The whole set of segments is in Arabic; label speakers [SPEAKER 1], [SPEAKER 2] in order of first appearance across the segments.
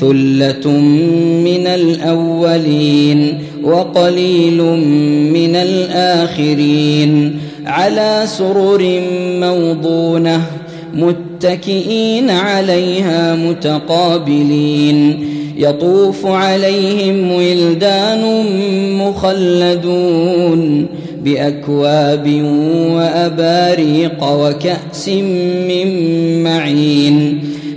[SPEAKER 1] ثله من الاولين وقليل من الاخرين على سرر موضونه متكئين عليها متقابلين يطوف عليهم ولدان مخلدون باكواب واباريق وكاس من معين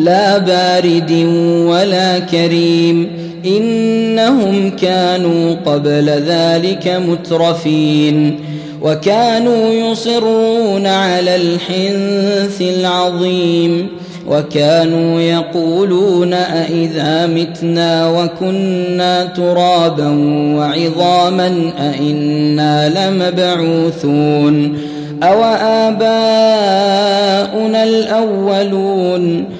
[SPEAKER 1] لا بارد ولا كريم إنهم كانوا قبل ذلك مترفين وكانوا يصرون على الحنث العظيم وكانوا يقولون أإذا متنا وكنا ترابا وعظاما أإنا لمبعوثون أو آباؤنا الأولون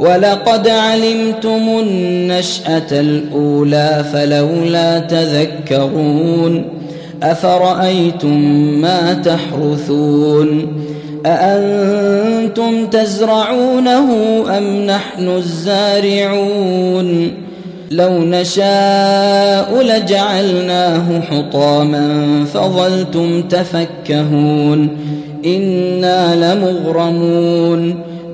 [SPEAKER 1] ولقد علمتم النشأة الأولى فلولا تذكرون أفرأيتم ما تحرثون أأنتم تزرعونه أم نحن الزارعون لو نشاء لجعلناه حطاما فظلتم تفكهون إنا لمغرمون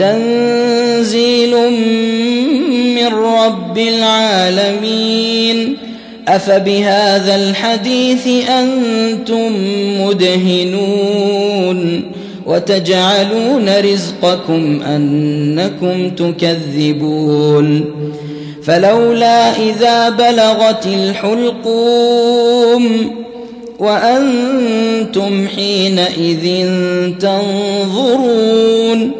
[SPEAKER 1] تنزيل من رب العالمين. أفبهذا الحديث أنتم مدهنون. وتجعلون رزقكم أنكم تكذبون. فلولا إذا بلغت الحلقوم وأنتم حينئذ تنظرون.